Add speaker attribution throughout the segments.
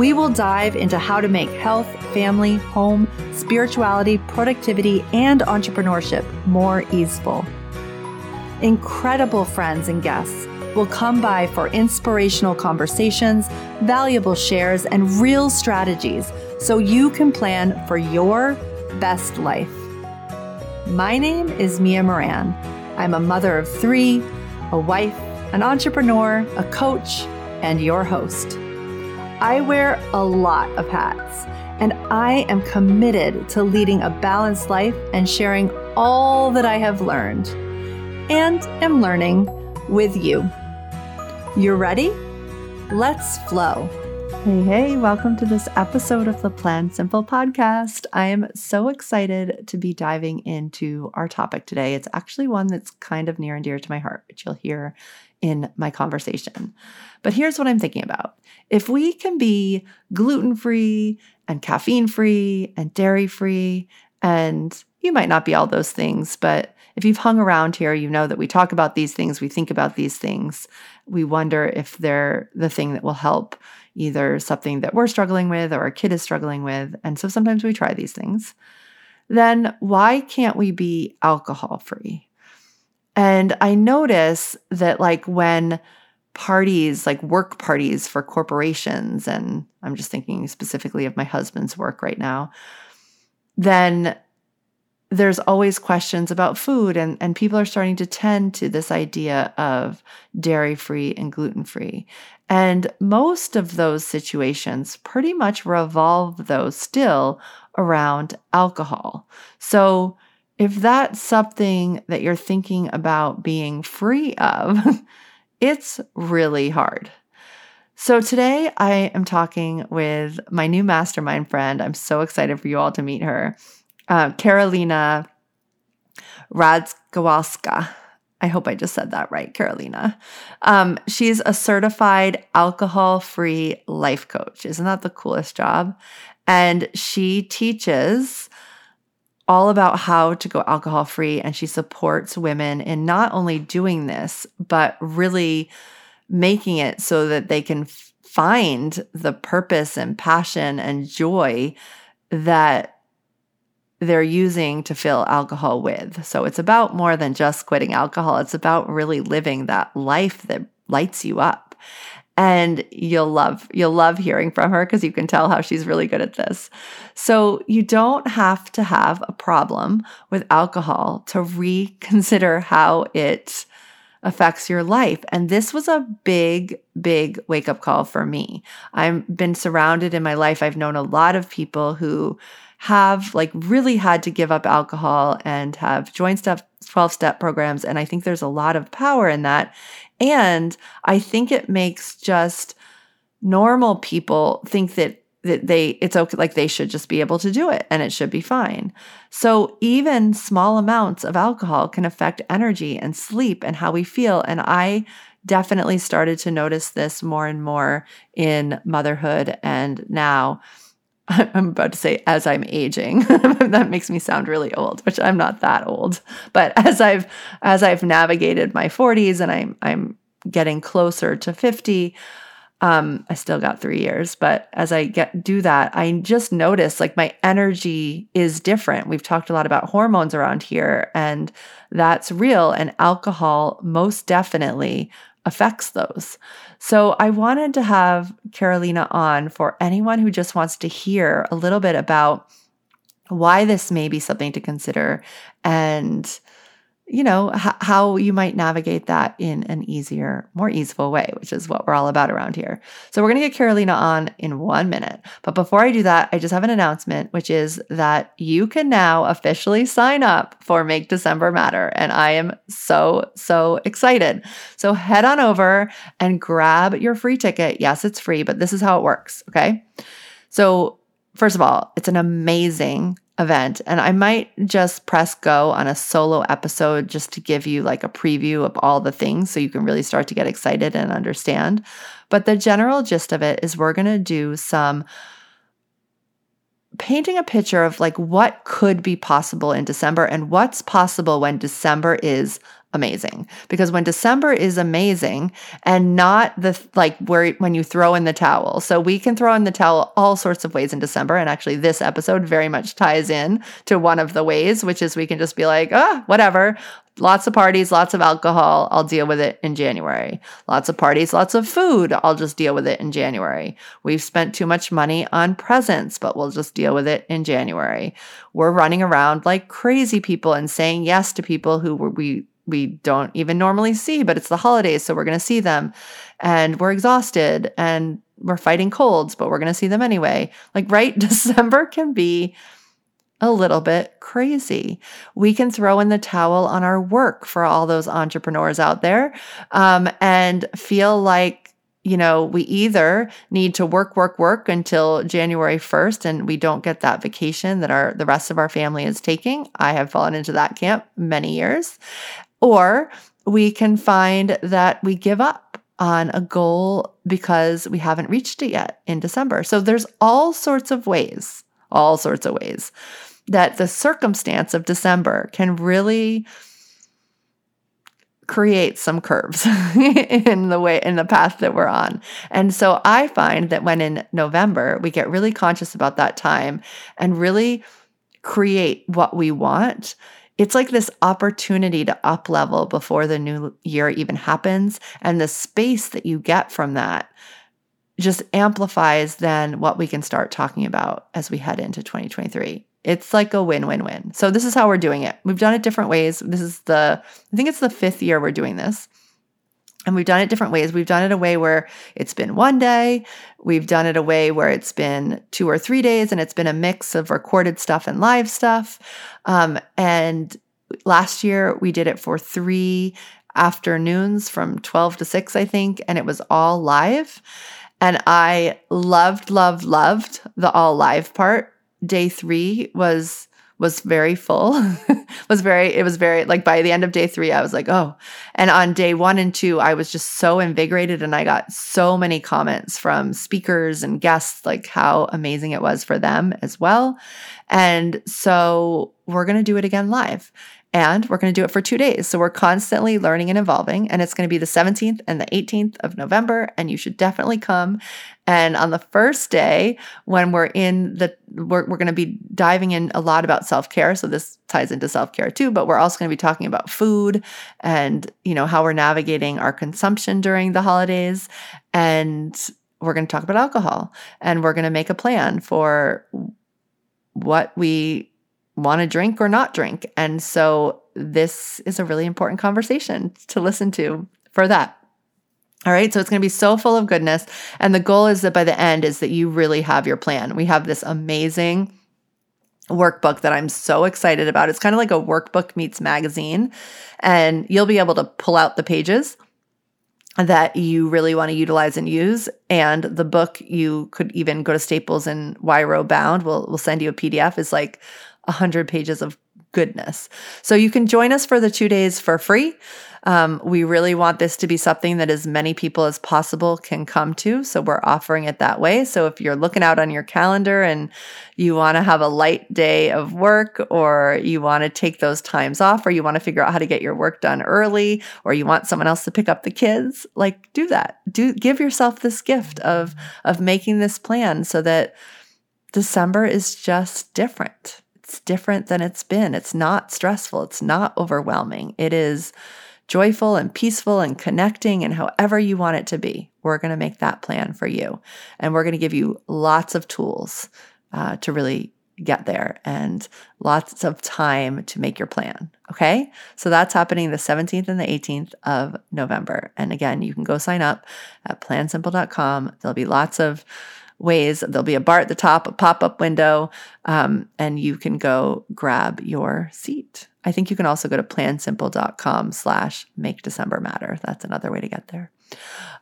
Speaker 1: We will dive into how to make health, family, home, spirituality, productivity, and entrepreneurship more easeful. Incredible friends and guests will come by for inspirational conversations, valuable shares, and real strategies so you can plan for your best life. My name is Mia Moran. I'm a mother of three, a wife, an entrepreneur, a coach, and your host. I wear a lot of hats, and I am committed to leading a balanced life and sharing all that I have learned and am learning with you. You ready? Let's flow. Hey, hey, welcome to this episode of the Plan Simple podcast. I am so excited to be diving into our topic today. It's actually one that's kind of near and dear to my heart, which you'll hear in my conversation. But here's what I'm thinking about if we can be gluten free and caffeine free and dairy free, and you might not be all those things, but if you've hung around here, you know that we talk about these things, we think about these things, we wonder if they're the thing that will help either something that we're struggling with or a kid is struggling with. And so sometimes we try these things. Then why can't we be alcohol free? And I notice that, like, when parties, like work parties for corporations, and I'm just thinking specifically of my husband's work right now, then there's always questions about food, and, and people are starting to tend to this idea of dairy free and gluten free. And most of those situations pretty much revolve, though, still around alcohol. So, if that's something that you're thinking about being free of, it's really hard. So, today I am talking with my new mastermind friend. I'm so excited for you all to meet her, uh, Karolina Rzadkowolska. I hope I just said that right, Karolina. Um, she's a certified alcohol free life coach. Isn't that the coolest job? And she teaches all about how to go alcohol free. And she supports women in not only doing this, but really making it so that they can find the purpose and passion and joy that they're using to fill alcohol with. So it's about more than just quitting alcohol, it's about really living that life that lights you up and you'll love you'll love hearing from her because you can tell how she's really good at this. So you don't have to have a problem with alcohol to reconsider how it affects your life. And this was a big, big wake up call for me. I've been surrounded in my life. I've known a lot of people who have like really had to give up alcohol and have joined stuff 12 step programs. And I think there's a lot of power in that. And I think it makes just normal people think that that they it's okay like they should just be able to do it and it should be fine. So even small amounts of alcohol can affect energy and sleep and how we feel and I definitely started to notice this more and more in motherhood and now I'm about to say as I'm aging. that makes me sound really old, which I'm not that old. But as I've as I've navigated my 40s and I'm I'm getting closer to 50, um, I still got three years, but as I get do that, I just notice like my energy is different. We've talked a lot about hormones around here, and that's real. And alcohol most definitely affects those. So I wanted to have Karolina on for anyone who just wants to hear a little bit about why this may be something to consider and you know, h- how you might navigate that in an easier, more easeful way, which is what we're all about around here. So, we're going to get Karolina on in one minute. But before I do that, I just have an announcement, which is that you can now officially sign up for Make December Matter. And I am so, so excited. So, head on over and grab your free ticket. Yes, it's free, but this is how it works. Okay. So, first of all, it's an amazing event. And I might just press go on a solo episode just to give you like a preview of all the things so you can really start to get excited and understand. But the general gist of it is we're going to do some painting a picture of like what could be possible in December and what's possible when December is amazing because when December is amazing and not the like where when you throw in the towel. So we can throw in the towel all sorts of ways in December and actually this episode very much ties in to one of the ways which is we can just be like, "Ah, whatever. Lots of parties, lots of alcohol. I'll deal with it in January. Lots of parties, lots of food. I'll just deal with it in January. We've spent too much money on presents, but we'll just deal with it in January. We're running around like crazy people and saying yes to people who we we don't even normally see, but it's the holidays, so we're going to see them. And we're exhausted and we're fighting colds, but we're going to see them anyway. Like, right? December can be a little bit crazy. We can throw in the towel on our work for all those entrepreneurs out there um, and feel like you know, we either need to work, work, work until January 1st and we don't get that vacation that our the rest of our family is taking. I have fallen into that camp many years. Or we can find that we give up on a goal because we haven't reached it yet in December. So there's all sorts of ways, all sorts of ways that the circumstance of December can really create some curves in the way in the path that we're on. And so I find that when in November we get really conscious about that time and really create what we want, it's like this opportunity to up level before the new year even happens. And the space that you get from that just amplifies then what we can start talking about as we head into 2023. It's like a win win win. So, this is how we're doing it. We've done it different ways. This is the, I think it's the fifth year we're doing this. And we've done it different ways. We've done it a way where it's been one day. We've done it a way where it's been two or three days, and it's been a mix of recorded stuff and live stuff. Um, and last year we did it for three afternoons from 12 to 6, I think, and it was all live. And I loved, loved, loved the all live part. Day three was was very full was very it was very like by the end of day 3 I was like oh. And on day 1 and 2 I was just so invigorated and I got so many comments from speakers and guests like how amazing it was for them as well. And so we're going to do it again live and we're going to do it for two days. So we're constantly learning and evolving. And it's going to be the 17th and the 18th of November. And you should definitely come. And on the first day, when we're in the, we're, we're going to be diving in a lot about self care. So this ties into self care too, but we're also going to be talking about food and, you know, how we're navigating our consumption during the holidays. And we're going to talk about alcohol and we're going to make a plan for what we want to drink or not drink. And so this is a really important conversation to listen to for that. All right, so it's going to be so full of goodness and the goal is that by the end is that you really have your plan. We have this amazing workbook that I'm so excited about. It's kind of like a workbook meets magazine and you'll be able to pull out the pages that you really want to utilize and use. And the book you could even go to Staples and Wiro Bound. We'll we'll send you a PDF. Is like 100 pages of goodness. So you can join us for the two days for free. Um, we really want this to be something that as many people as possible can come to. So we're offering it that way. So if you're looking out on your calendar and you want to have a light day of work, or you want to take those times off, or you want to figure out how to get your work done early, or you want someone else to pick up the kids, like do that. Do give yourself this gift of of making this plan so that December is just different it's different than it's been. It's not stressful. It's not overwhelming. It is joyful and peaceful and connecting and however you want it to be. We're going to make that plan for you. And we're going to give you lots of tools uh, to really get there and lots of time to make your plan. Okay. So that's happening the 17th and the 18th of November. And again, you can go sign up at plansimple.com. There'll be lots of ways. There'll be a bar at the top, a pop up window, um, and you can go grab your seat. I think you can also go to plansimple.com slash make December matter. That's another way to get there.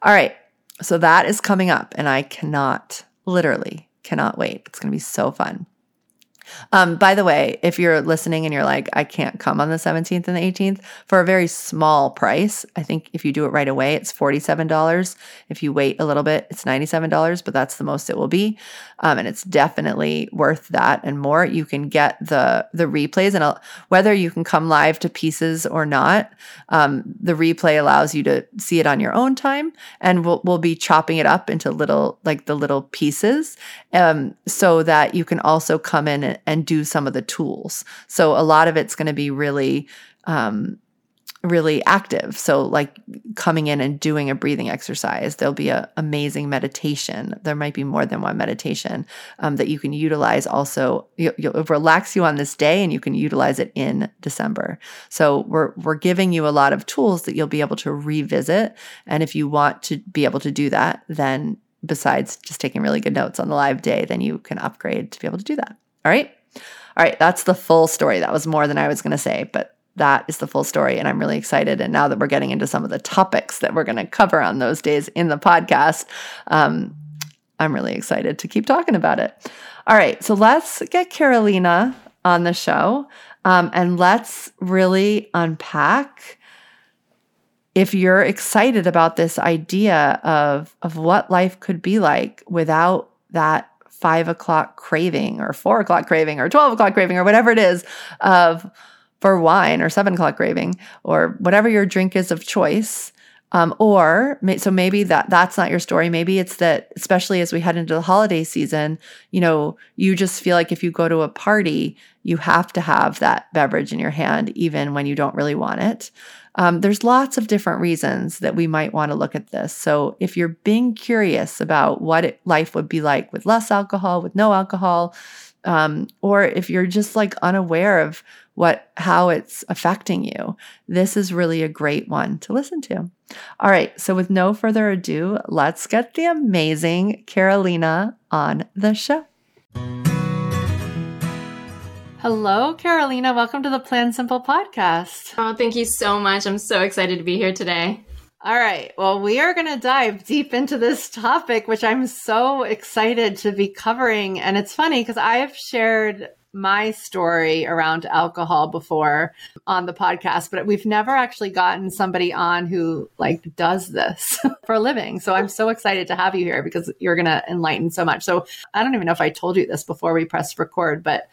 Speaker 1: All right. So that is coming up, and I cannot, literally, cannot wait. It's going to be so fun. Um, by the way, if you're listening and you're like, I can't come on the 17th and the 18th, for a very small price, I think if you do it right away, it's $47. If you wait a little bit, it's $97, but that's the most it will be. Um, and it's definitely worth that and more. You can get the the replays, and I'll, whether you can come live to pieces or not, um, the replay allows you to see it on your own time, and we'll we'll be chopping it up into little like the little pieces, um, so that you can also come in and, and do some of the tools. So a lot of it's going to be really um, really active. So, like coming in and doing a breathing exercise, there'll be an amazing meditation. There might be more than one meditation um, that you can utilize. Also, you, will relax you on this day, and you can utilize it in December. So, we're we're giving you a lot of tools that you'll be able to revisit. And if you want to be able to do that, then besides just taking really good notes on the live day, then you can upgrade to be able to do that. All right. All right, that's the full story. That was more than I was going to say, but that is the full story. And I'm really excited. And now that we're getting into some of the topics that we're going to cover on those days in the podcast, um, I'm really excited to keep talking about it. All right. So let's get Karolina on the show um, and let's really unpack if you're excited about this idea of, of what life could be like without that five o'clock craving or four o'clock craving or 12 o'clock craving or whatever it is of for wine or seven o'clock craving or whatever your drink is of choice. Um, or so maybe that that's not your story. Maybe it's that, especially as we head into the holiday season, you know, you just feel like if you go to a party, you have to have that beverage in your hand, even when you don't really want it. Um, there's lots of different reasons that we might want to look at this. So if you're being curious about what it, life would be like with less alcohol, with no alcohol, um, or if you're just like unaware of what how it's affecting you this is really a great one to listen to all right so with no further ado let's get the amazing karolina on the show Hello, Karolina. Welcome to the Plan Simple podcast.
Speaker 2: Oh, thank you so much. I'm so excited to be here today.
Speaker 1: All right. Well, we are going to dive deep into this topic, which I'm so excited to be covering. And it's funny because I have shared my story around alcohol before on the podcast, but we've never actually gotten somebody on who like does this for a living. So I'm so excited to have you here because you're going to enlighten so much. So I don't even know if I told you this before we pressed record, but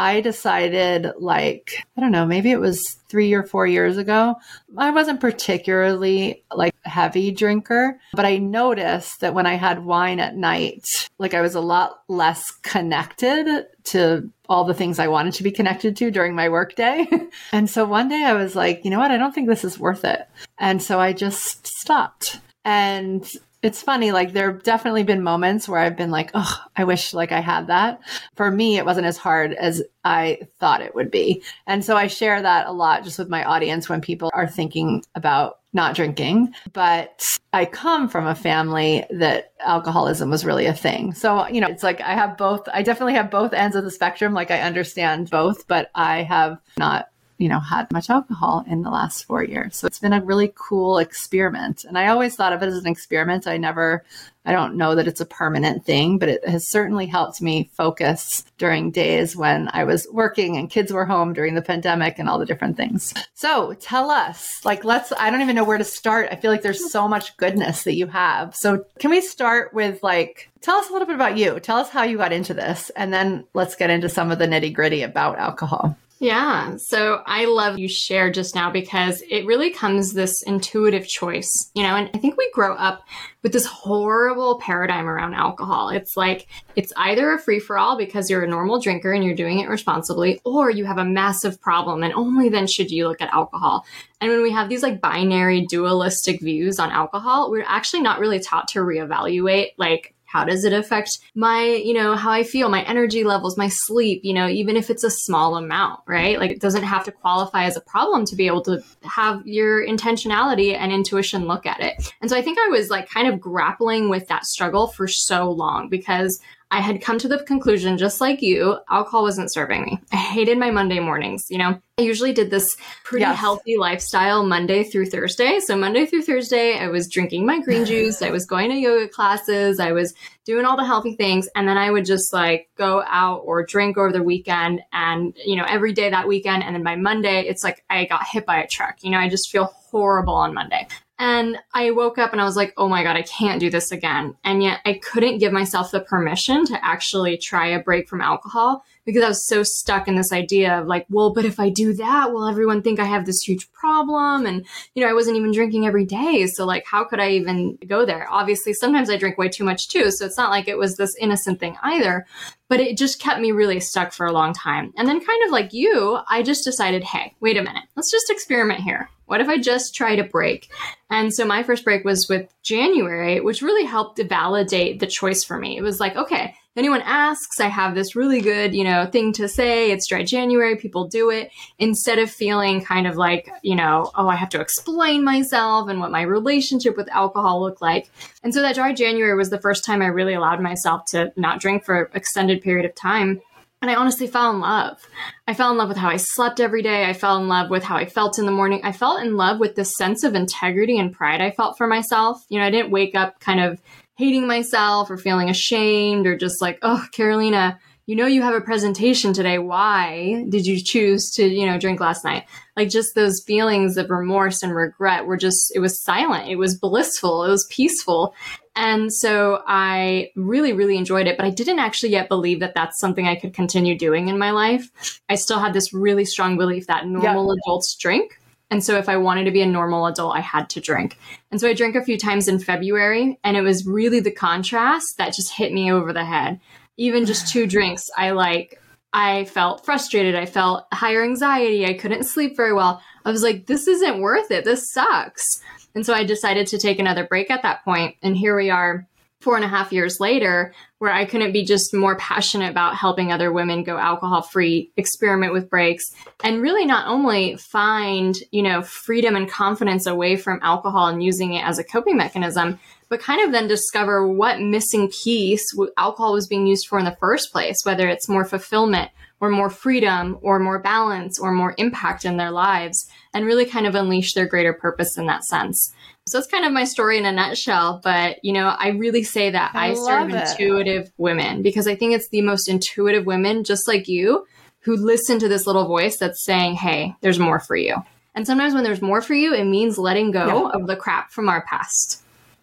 Speaker 1: I decided, like, I don't know, maybe it was three or four years ago. I wasn't particularly like a heavy drinker, but I noticed that when I had wine at night, like I was a lot less connected to all the things I wanted to be connected to during my workday. and so one day I was like, you know what? I don't think this is worth it. And so I just stopped. And it's funny like there have definitely been moments where i've been like oh i wish like i had that. For me it wasn't as hard as i thought it would be. And so i share that a lot just with my audience when people are thinking about not drinking. But i come from a family that alcoholism was really a thing. So you know it's like i have both i definitely have both ends of the spectrum. Like i understand both but i have not you know, had much alcohol in the last four years. So it's been a really cool experiment. And I always thought of it as an experiment. I never, I don't know that it's a permanent thing, but it has certainly helped me focus during days when I was working and kids were home during the pandemic and all the different things. So tell us, like, let's, I don't even know where to start. I feel like there's so much goodness that you have. So can we start with like, tell us a little bit about you? Tell us how you got into this, and then let's get into some of the nitty gritty about alcohol.
Speaker 2: Yeah. So I love you shared just now because it really comes this intuitive choice, you know, and I think we grow up with this horrible paradigm around alcohol. It's like it's either a free for all because you're a normal drinker and you're doing it responsibly, or you have a massive problem and only then should you look at alcohol. And when we have these like binary dualistic views on alcohol, we're actually not really taught to reevaluate like how does it affect my, you know, how I feel, my energy levels, my sleep, you know, even if it's a small amount, right? Like it doesn't have to qualify as a problem to be able to have your intentionality and intuition look at it. And so I think I was like kind of grappling with that struggle for so long because I had come to the conclusion, just like you, alcohol wasn't serving me. I hated my Monday mornings. You know, I usually did this pretty yes. healthy lifestyle Monday through Thursday. So, Monday through Thursday, I was drinking my green juice, I was going to yoga classes, I was doing all the healthy things. And then I would just like go out or drink over the weekend and, you know, every day that weekend. And then by Monday, it's like I got hit by a truck. You know, I just feel horrible on Monday. And I woke up and I was like, oh my God, I can't do this again. And yet I couldn't give myself the permission to actually try a break from alcohol because I was so stuck in this idea of like, well, but if I do that, will everyone think I have this huge problem? And, you know, I wasn't even drinking every day. So, like, how could I even go there? Obviously, sometimes I drink way too much too. So it's not like it was this innocent thing either, but it just kept me really stuck for a long time. And then, kind of like you, I just decided, hey, wait a minute, let's just experiment here. What if I just tried a break? And so my first break was with January, which really helped validate the choice for me. It was like, okay, anyone asks, I have this really good, you know, thing to say. It's dry January. People do it instead of feeling kind of like, you know, oh, I have to explain myself and what my relationship with alcohol looked like. And so that dry January was the first time I really allowed myself to not drink for an extended period of time. And I honestly fell in love. I fell in love with how I slept every day. I fell in love with how I felt in the morning. I felt in love with the sense of integrity and pride I felt for myself. You know, I didn't wake up kind of hating myself or feeling ashamed or just like, oh, Karolina, you know you have a presentation today. Why did you choose to, you know, drink last night? Like just those feelings of remorse and regret were just, it was silent. It was blissful. It was peaceful. And so I really, really enjoyed it, but I didn't actually yet believe that that's something I could continue doing in my life. I still had this really strong belief that normal yeah. adults drink. And so if I wanted to be a normal adult, I had to drink. And so I drank a few times in February, and it was really the contrast that just hit me over the head. Even just two drinks, I like, I felt frustrated. I felt higher anxiety. I couldn't sleep very well. I was like, this isn't worth it. This sucks. And so I decided to take another break at that point. And here we are four and a half years later, where I couldn't be just more passionate about helping other women go alcohol free, experiment with breaks, and really not only find, you know, freedom and confidence away from alcohol and using it as a coping mechanism, but kind of then discover what missing piece alcohol was being used for in the first place, whether it's more fulfillment or more freedom or more balance or more impact in their lives and really kind of unleash their greater purpose in that sense. So that's kind of my story in a nutshell. But, you know, I really say that I, I serve it. intuitive women because I think it's the most intuitive women, just like you, who listen to this little voice that's saying, hey, there's more for you. And sometimes when there's more for you, it means letting go yeah. of the crap from our past.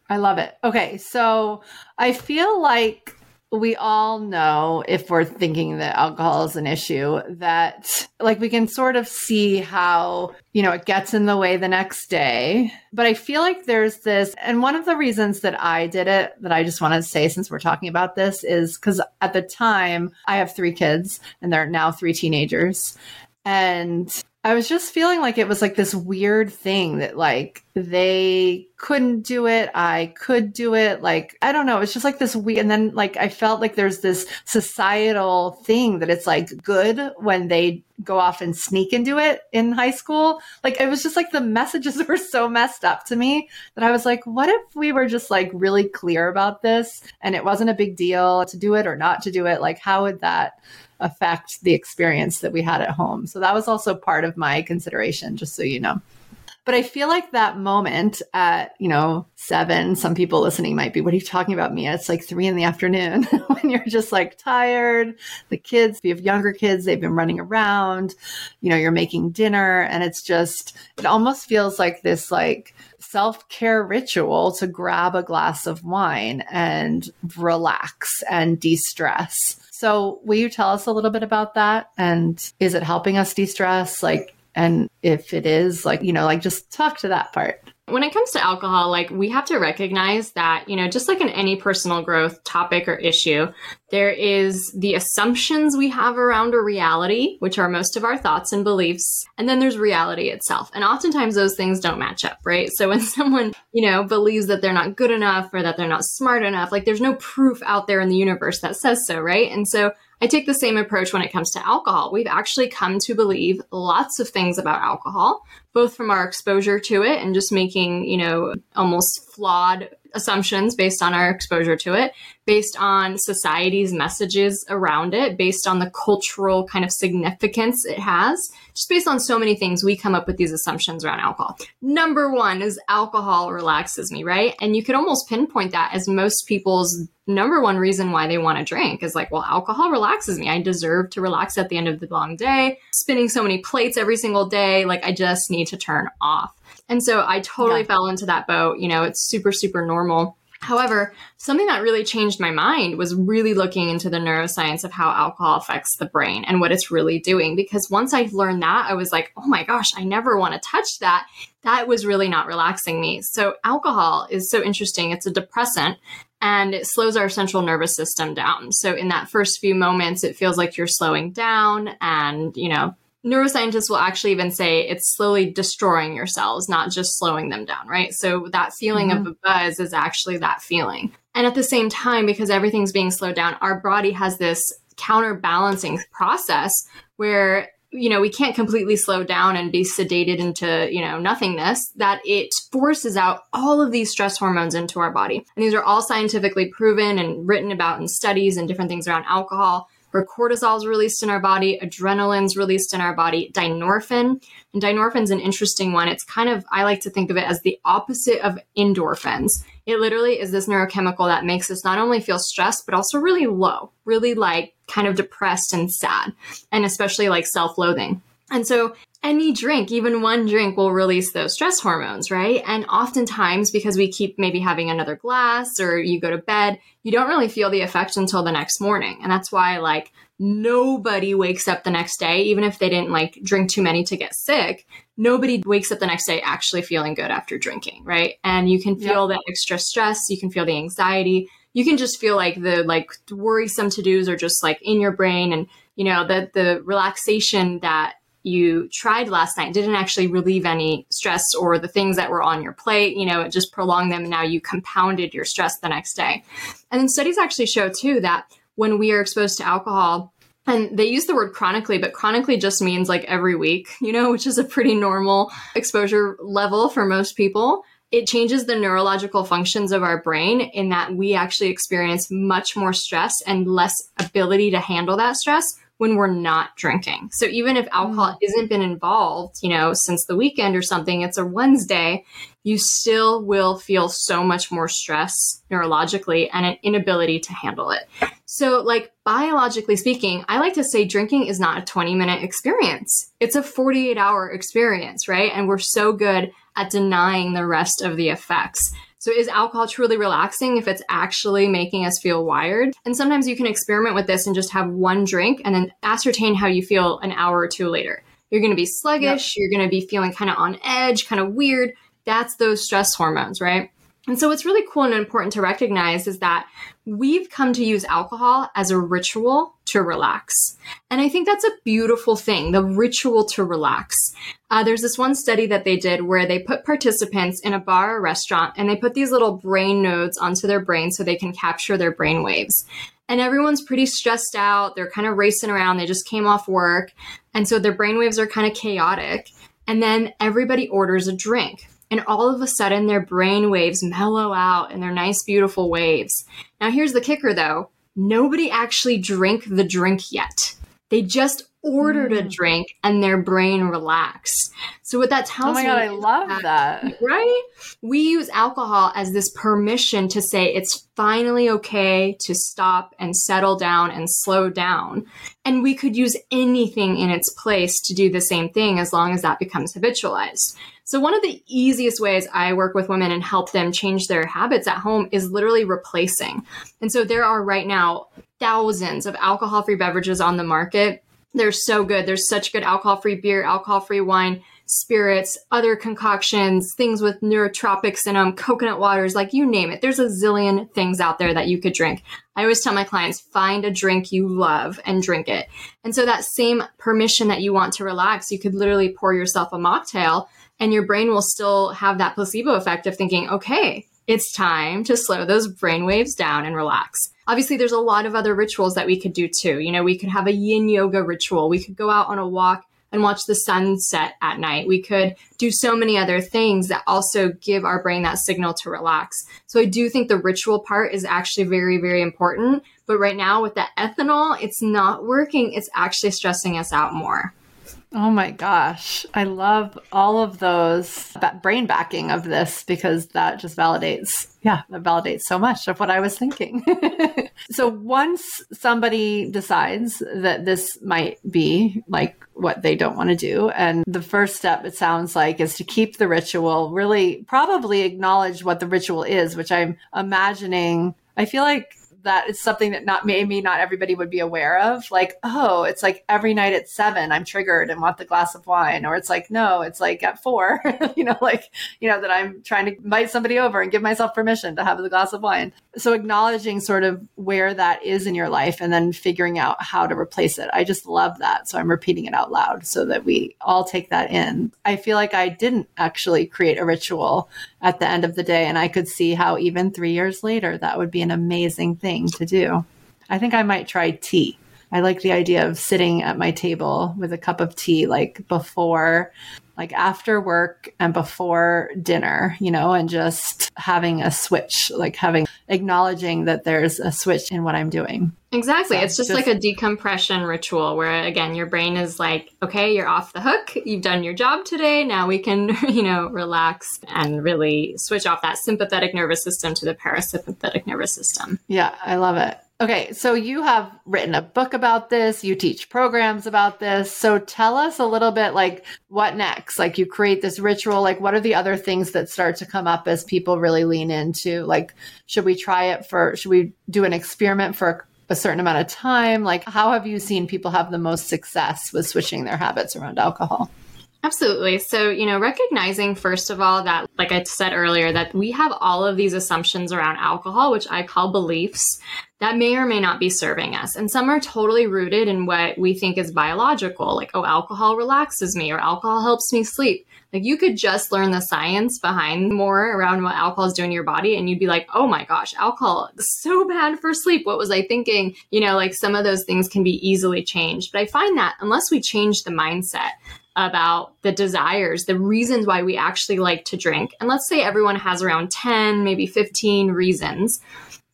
Speaker 1: I love it. Okay. So I feel like we all know if we're thinking that alcohol is an issue that like we can sort of see how you know it gets in the way the next day. But i feel like there's this and one of the reasons that i did it that i just want to say since we're talking about this is because at the time i have three kids and they're now three teenagers. And I was just feeling like it was like this weird thing that like they couldn't do it. I could do it. Like, I don't know. It's just like this weird. And then like I felt like there's this societal thing that it's like good when they go off and sneak do it in high school. Like it was just like the messages were so messed up to me that I was like, what if we were just like really clear about this and it wasn't a big deal to do it or not to do it? Like, how would that affect the experience that we had at home. So that was also part of my consideration, just so you know. But I feel like that moment at, you know, seven, some people listening might be, what are you talking about, Mia? It's like three in the afternoon when you're just like tired. The kids, if you have younger kids, they've been running around, you know, you're making dinner. And it's just, it almost feels like this like self care ritual to grab a glass of wine and relax and de stress. So, will you tell us a little bit about that? And is it helping us de stress? Like, and if it is, like, you know, like just talk to that part.
Speaker 2: When it comes to alcohol, like we have to recognize that, you know, just like in any personal growth topic or issue, there is the assumptions we have around a reality, which are most of our thoughts and beliefs. And then there's reality itself. And oftentimes those things don't match up, right? So when someone, you know, believes that they're not good enough or that they're not smart enough, like there's no proof out there in the universe that says so, right? And so I take the same approach when it comes to alcohol. We've actually come to believe lots of things about alcohol, both from our exposure to it and just making, you know, almost flawed assumptions based on our exposure to it, based on society's messages around it, based on the cultural kind of significance it has. Just based on so many things, we come up with these assumptions around alcohol. Number one is alcohol relaxes me, right? And you could almost pinpoint that as most people's number one reason why they want to drink is like, well, alcohol relaxes me. I deserve to relax at the end of the long day. Spinning so many plates every single day, like I just need to turn off. And so I totally yeah. fell into that boat. You know, it's super, super normal. However, something that really changed my mind was really looking into the neuroscience of how alcohol affects the brain and what it's really doing. Because once I learned that, I was like, oh my gosh, I never want to touch that. That was really not relaxing me. So, alcohol is so interesting. It's a depressant and it slows our central nervous system down. So, in that first few moments, it feels like you're slowing down and, you know, neuroscientists will actually even say it's slowly destroying your cells, not just slowing them down, right? So that feeling mm-hmm. of a buzz is actually that feeling. And at the same time, because everything's being slowed down, our body has this counterbalancing process where you know we can't completely slow down and be sedated into you know nothingness that it forces out all of these stress hormones into our body and these are all scientifically proven and written about in studies and different things around alcohol where cortisol is released in our body, adrenaline's released in our body, dynorphin. And dynorphin's an interesting one. It's kind of, I like to think of it as the opposite of endorphins. It literally is this neurochemical that makes us not only feel stressed, but also really low, really like kind of depressed and sad, and especially like self loathing. And so any drink, even one drink, will release those stress hormones, right? And oftentimes, because we keep maybe having another glass or you go to bed, you don't really feel the effect until the next morning. And that's why, like, nobody wakes up the next day, even if they didn't like drink too many to get sick. Nobody wakes up the next day actually feeling good after drinking, right? And you can feel yep. the extra stress, you can feel the anxiety, you can just feel like the like worrisome to dos are just like in your brain and you know the the relaxation that you tried last night didn't actually relieve any stress or the things that were on your plate. You know, it just prolonged them. And now you compounded your stress the next day. And then studies actually show too that when we are exposed to alcohol, and they use the word chronically, but chronically just means like every week, you know, which is a pretty normal exposure level for most people. It changes the neurological functions of our brain in that we actually experience much more stress and less ability to handle that stress when we're not drinking. So even if alcohol mm. isn't been involved, you know, since the weekend or something, it's a Wednesday, you still will feel so much more stress neurologically and an inability to handle it. So like biologically speaking, I like to say drinking is not a 20 minute experience. It's a 48 hour experience, right? And we're so good at denying the rest of the effects. So is alcohol truly relaxing if it's actually making us feel wired? And sometimes you can experiment with this and just have one drink and then ascertain how you feel an hour or two later. You're going to be sluggish, yep. you're going to be feeling kind of on edge, kind of weird. That's those stress hormones, right? And so, what's really cool and important to recognize is that we've come to use alcohol as a ritual to relax. And I think that's a beautiful thing the ritual to relax. Uh, there's this one study that they did where they put participants in a bar or restaurant and they put these little brain nodes onto their brain so they can capture their brain waves. And everyone's pretty stressed out. They're kind of racing around. They just came off work. And so their brain waves are kind of chaotic. And then everybody orders a drink and all of a sudden their brain waves mellow out in their nice, beautiful waves. Now, here's the kicker though nobody actually drank the drink yet. They just ordered mm. a drink and their brain relaxed. So what that tells me.
Speaker 1: Oh my god, I love that, that.
Speaker 2: Right? We use alcohol as this permission to say it's finally okay to stop and settle down and slow down. And we could use anything in its place to do the same thing as long as that becomes habitualized. So one of the easiest ways I work with women and help them change their habits at home is literally replacing. And so there are right now thousands of alcohol-free beverages on the market they're so good. There's such good alcohol free beer, alcohol free wine, spirits, other concoctions, things with neurotropics in them, coconut waters, like you name it. There's a zillion things out there that you could drink. I always tell my clients find a drink you love and drink it. And so that same permission that you want to relax, you could literally pour yourself a mocktail and your brain will still have that placebo effect of thinking, okay, it's time to slow those brain waves down and relax. Obviously, there's a lot of other rituals that we could do too. You know, we could have a yin yoga ritual. We could go out on a walk and watch the sunset at night. We could do so many other things that also give our brain that signal to relax. So I do think the ritual part is actually very, very important. But right now with the ethanol, it's not working. It's actually stressing us out more.
Speaker 1: Oh my gosh. I love all of those brain backing of this because that just validates, yeah, that validates so much of what I was thinking. so once somebody decides that this might be like what they don't want to do, and the first step, it sounds like, is to keep the ritual, really probably acknowledge what the ritual is, which I'm imagining. I feel like that is something that not maybe not everybody would be aware of. Like, oh, it's like every night at seven, I'm triggered and want the glass of wine. Or it's like, no, it's like at four, you know, like, you know, that I'm trying to invite somebody over and give myself permission to have the glass of wine. So acknowledging sort of where that is in your life and then figuring out how to replace it. I just love that. So I'm repeating it out loud so that we all take that in. I feel like I didn't actually create a ritual at the end of the day. And I could see how even three years later, that would be an amazing thing to do. I think I might try tea. I like the idea of sitting at my table with a cup of tea, like before, like after work and before dinner, you know, and just having a switch, like having acknowledging that there's a switch in what I'm doing.
Speaker 2: Exactly. So it's just, just, like a decompression ritual where again your brain is like, okay, you're off the hook. You've done your job today. Now we can, you know, relax and really switch off that sympathetic nervous system to the parasympathetic nervous system.
Speaker 1: Yeah, I love it. Okay, so you have written a book about this, you teach programs about this. So tell us a little bit like what next? Like you create this ritual, like what are the other things that start to come up as people really lean into? Like should we try it for should we do an experiment for a certain amount of time? Like, how have you seen people have the most success with switching their habits around alcohol?
Speaker 2: Absolutely. So, you know, recognizing first of all that, like I said earlier, that we have all of these assumptions around alcohol, which I call beliefs, that may or may not be serving us. And some are totally rooted in what we think is biological, like, oh, alcohol relaxes me or alcohol helps me sleep. Like you could just learn the science behind more around what alcohol is doing to your body and you'd be like, oh my gosh, alcohol is so bad for sleep. What was I thinking? You know, like some of those things can be easily changed. But I find that unless we change the mindset, about the desires, the reasons why we actually like to drink. And let's say everyone has around 10, maybe 15 reasons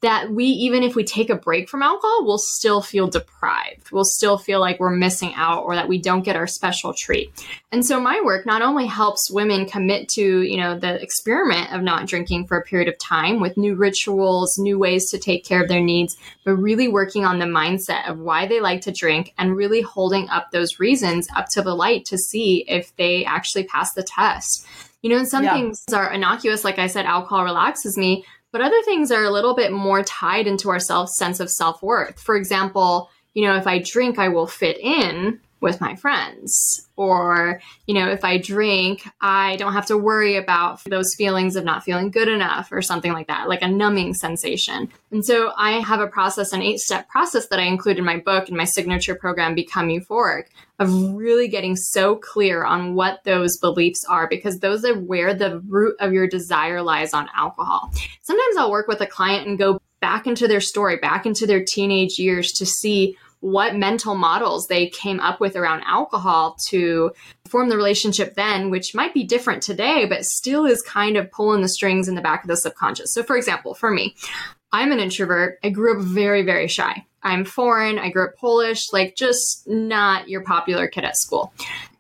Speaker 2: that we, even if we take a break from alcohol, we'll still feel deprived. We'll still feel like we're missing out or that we don't get our special treat. And so my work not only helps women commit to, you know, the experiment of not drinking for a period of time with new rituals, new ways to take care of their needs, but really working on the mindset of why they like to drink and really holding up those reasons up to the light to see if they actually pass the test. You know, and some yeah. things are innocuous, like I said, alcohol relaxes me, but other things are a little bit more tied into our self sense of self worth. For example, you know, if I drink, I will fit in with my friends. Or, you know, if I drink, I don't have to worry about those feelings of not feeling good enough or something like that, like a numbing sensation. And so I have a process, an eight step process that I include in my book and my signature program, Become Euphoric, of really getting so clear on what those beliefs are, because those are where the root of your desire lies on alcohol. Sometimes I'll work with a client and go back into their story, back into their teenage years to see what mental models they came up with around alcohol to form the relationship then, which might be different today, but still is kind of pulling the strings in the back of the subconscious. So, for example, for me, I'm an introvert. I grew up very, very shy. I'm foreign. I grew up Polish, like just not your popular kid at school.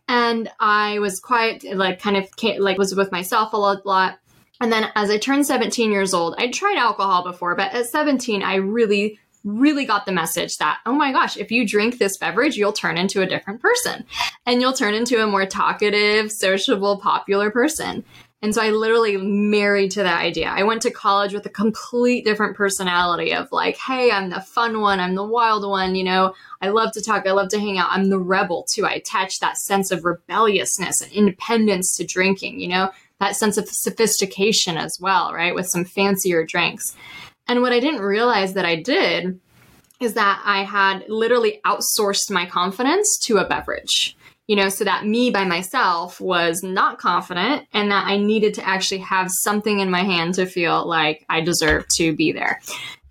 Speaker 2: And I was quite like kind of like was with myself a lot. lot. And then as I turned 17 years old, I'd tried alcohol before, but at 17, I really really got the message that, oh my gosh, if you drink this beverage, you'll turn into a different person and you'll turn into a more talkative, sociable, popular person. And so I literally married to that idea. I went to college with a complete different personality of like, hey, I'm the fun one, I'm the wild one, you know, I love to talk, I love to hang out. I'm the rebel too. I attach that sense of rebelliousness and independence to drinking, you know, that sense of sophistication as well, right? With some fancier drinks. And what I didn't realize that I did is that I had literally outsourced my confidence to a beverage. you know, so that me by myself was not confident and that I needed to actually have something in my hand to feel like I deserve to be there.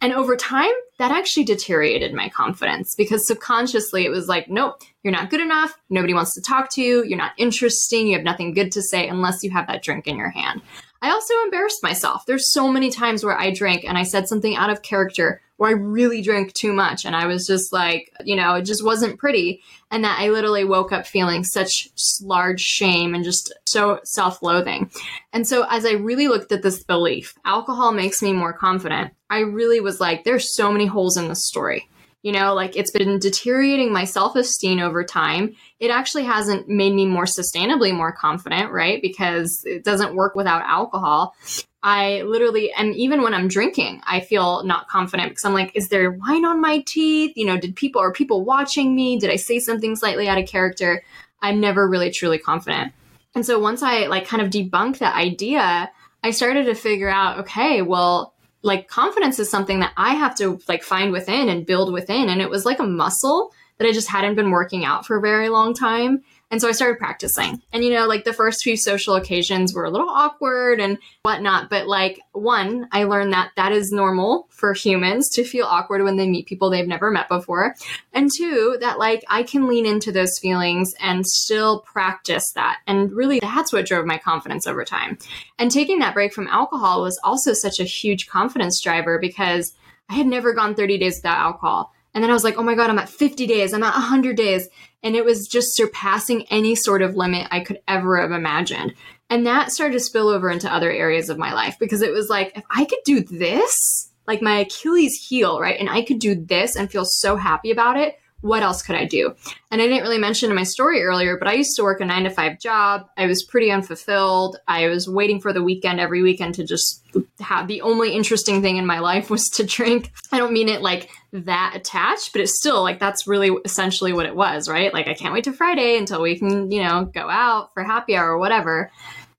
Speaker 2: And over time, that actually deteriorated my confidence because subconsciously it was like, nope, you're not good enough. Nobody wants to talk to you. You're not interesting. You have nothing good to say unless you have that drink in your hand. I also embarrassed myself. There's so many times where I drank and I said something out of character where I really drank too much and I was just like, you know, it just wasn't pretty. And that I literally woke up feeling such large shame and just so self loathing. And so as I really looked at this belief, alcohol makes me more confident, I really was like, there's so many holes in this story. You know, like it's been deteriorating my self esteem over time. It actually hasn't made me more sustainably more confident, right? Because it doesn't work without alcohol. I literally, and even when I'm drinking, I feel not confident because I'm like, is there wine on my teeth? You know, did people, are people watching me? Did I say something slightly out of character? I'm never really truly confident. And so once I like kind of debunked that idea, I started to figure out, okay, well, like confidence is something that I have to like find within and build within. And it was like a muscle that I just hadn't been working out for a very long time. And so I started practicing. And, you know, like the first few social occasions were a little awkward and whatnot. But, like, one, I learned that that is normal for humans to feel awkward when they meet people they've never met before. And two, that, like, I can lean into those feelings and still practice that. And really, that's what drove my confidence over time. And taking that break from alcohol was also such a huge confidence driver because I had never gone 30 days without alcohol. And then I was like, oh my God, I'm at 50 days, I'm at 100 days. And it was just surpassing any sort of limit I could ever have imagined. And that started to spill over into other areas of my life because it was like, if I could do this, like my Achilles heel, right? And I could do this and feel so happy about it, what else could I do? And I didn't really mention in my story earlier, but I used to work a nine to five job. I was pretty unfulfilled. I was waiting for the weekend every weekend to just have the only interesting thing in my life was to drink. I don't mean it like that attached, but it's still like that's really essentially what it was, right? Like I can't wait to Friday until we can, you know, go out for happy hour or whatever.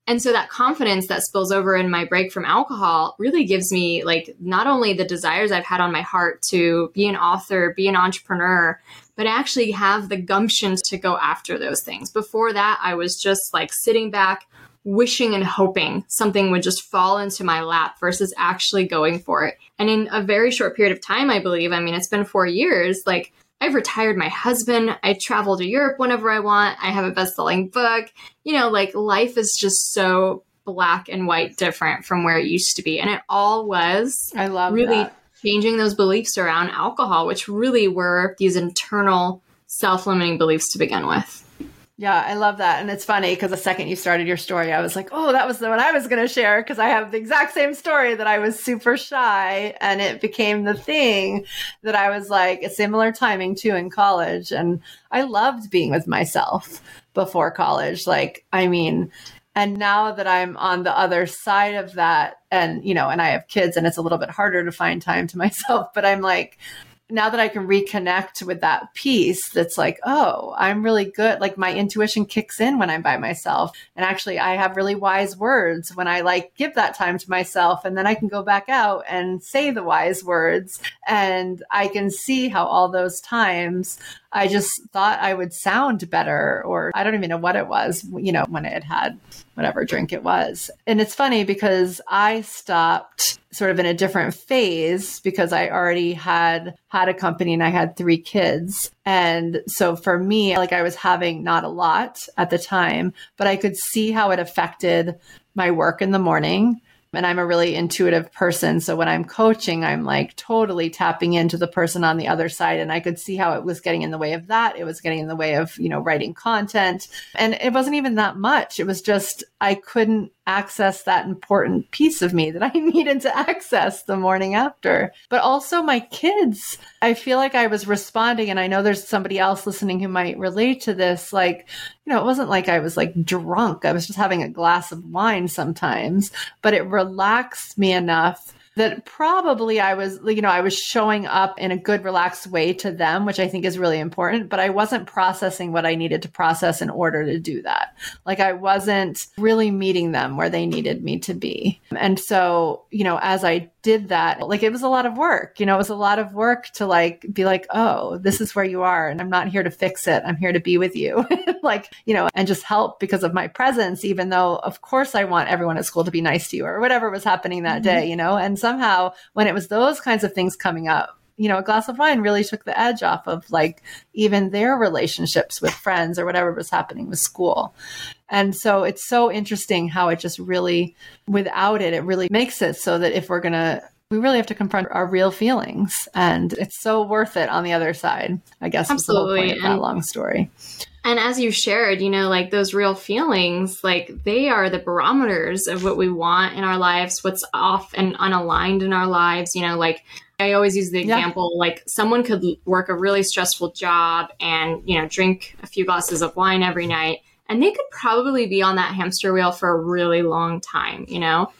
Speaker 2: And so that confidence that spills over in my break from alcohol really gives me like not only the desires I've had on my heart to be an author, be an entrepreneur, but actually have the gumption to go after those things. Before that, I was just like sitting back, wishing and hoping something would just fall into my lap versus actually going for it. And in a very short period of time, I believe, I mean, it's been four years, like I've retired my husband. I travel to Europe whenever I want. I have a best selling book. You know, like life is just so black and white different from where it used to be. And it all was
Speaker 1: I love
Speaker 2: really
Speaker 1: that.
Speaker 2: changing those beliefs around alcohol, which really were these internal self limiting beliefs to begin with.
Speaker 1: Yeah, I love that. And it's funny because the second you started your story, I was like, oh, that was the one I was going to share because I have the exact same story that I was super shy and it became the thing that I was like a similar timing too in college. And I loved being with myself before college. Like, I mean, and now that I'm on the other side of that and, you know, and I have kids and it's a little bit harder to find time to myself, but I'm like, now that I can reconnect with that piece that's like, oh, I'm really good. Like my intuition kicks in when I'm by myself. And actually, I have really wise words when I like give that time to myself. And then I can go back out and say the wise words. And I can see how all those times I just thought I would sound better, or I don't even know what it was, you know, when I had had whatever drink it was. And it's funny because I stopped sort of in a different phase because I already had had a company and I had three kids. And so for me, like I was having not a lot at the time, but I could see how it affected my work in the morning and I'm a really intuitive person. So when I'm coaching, I'm like totally tapping into the person on the other side. And I could see how it was getting in the way of that. It was getting in the way of, you know, writing content. And it wasn't even that much. It was just, I couldn't access that important piece of me that I needed to access the morning after. But also my kids, I feel like I was responding, and I know there's somebody else listening who might relate to this. Like, you know, it wasn't like I was like drunk, I was just having a glass of wine sometimes, but it relaxed me enough that probably I was, you know, I was showing up in a good, relaxed way to them, which I think is really important, but I wasn't processing what I needed to process in order to do that. Like I wasn't really meeting them where they needed me to be. And so, you know, as I did that, like it was a lot of work. You know, it was a lot of work to like be like, oh, this is where you are. And I'm not here to fix it. I'm here to be with you. like, you know, and just help because of my presence, even though, of course, I want everyone at school to be nice to you or whatever was happening that mm-hmm. day, you know? And somehow when it was those kinds of things coming up, you know, a glass of wine really took the edge off of like even their relationships with friends or whatever was happening with school. And so it's so interesting how it just really, without it, it really makes it so that if we're going to, we really have to confront our real feelings. And it's so worth it on the other side, I guess. Absolutely. Is that long story.
Speaker 2: And as you shared, you know, like those real feelings, like they are the barometers of what we want in our lives, what's off and unaligned in our lives. You know, like I always use the example yeah. like someone could work a really stressful job and, you know, drink a few glasses of wine every night and they could probably be on that hamster wheel for a really long time, you know?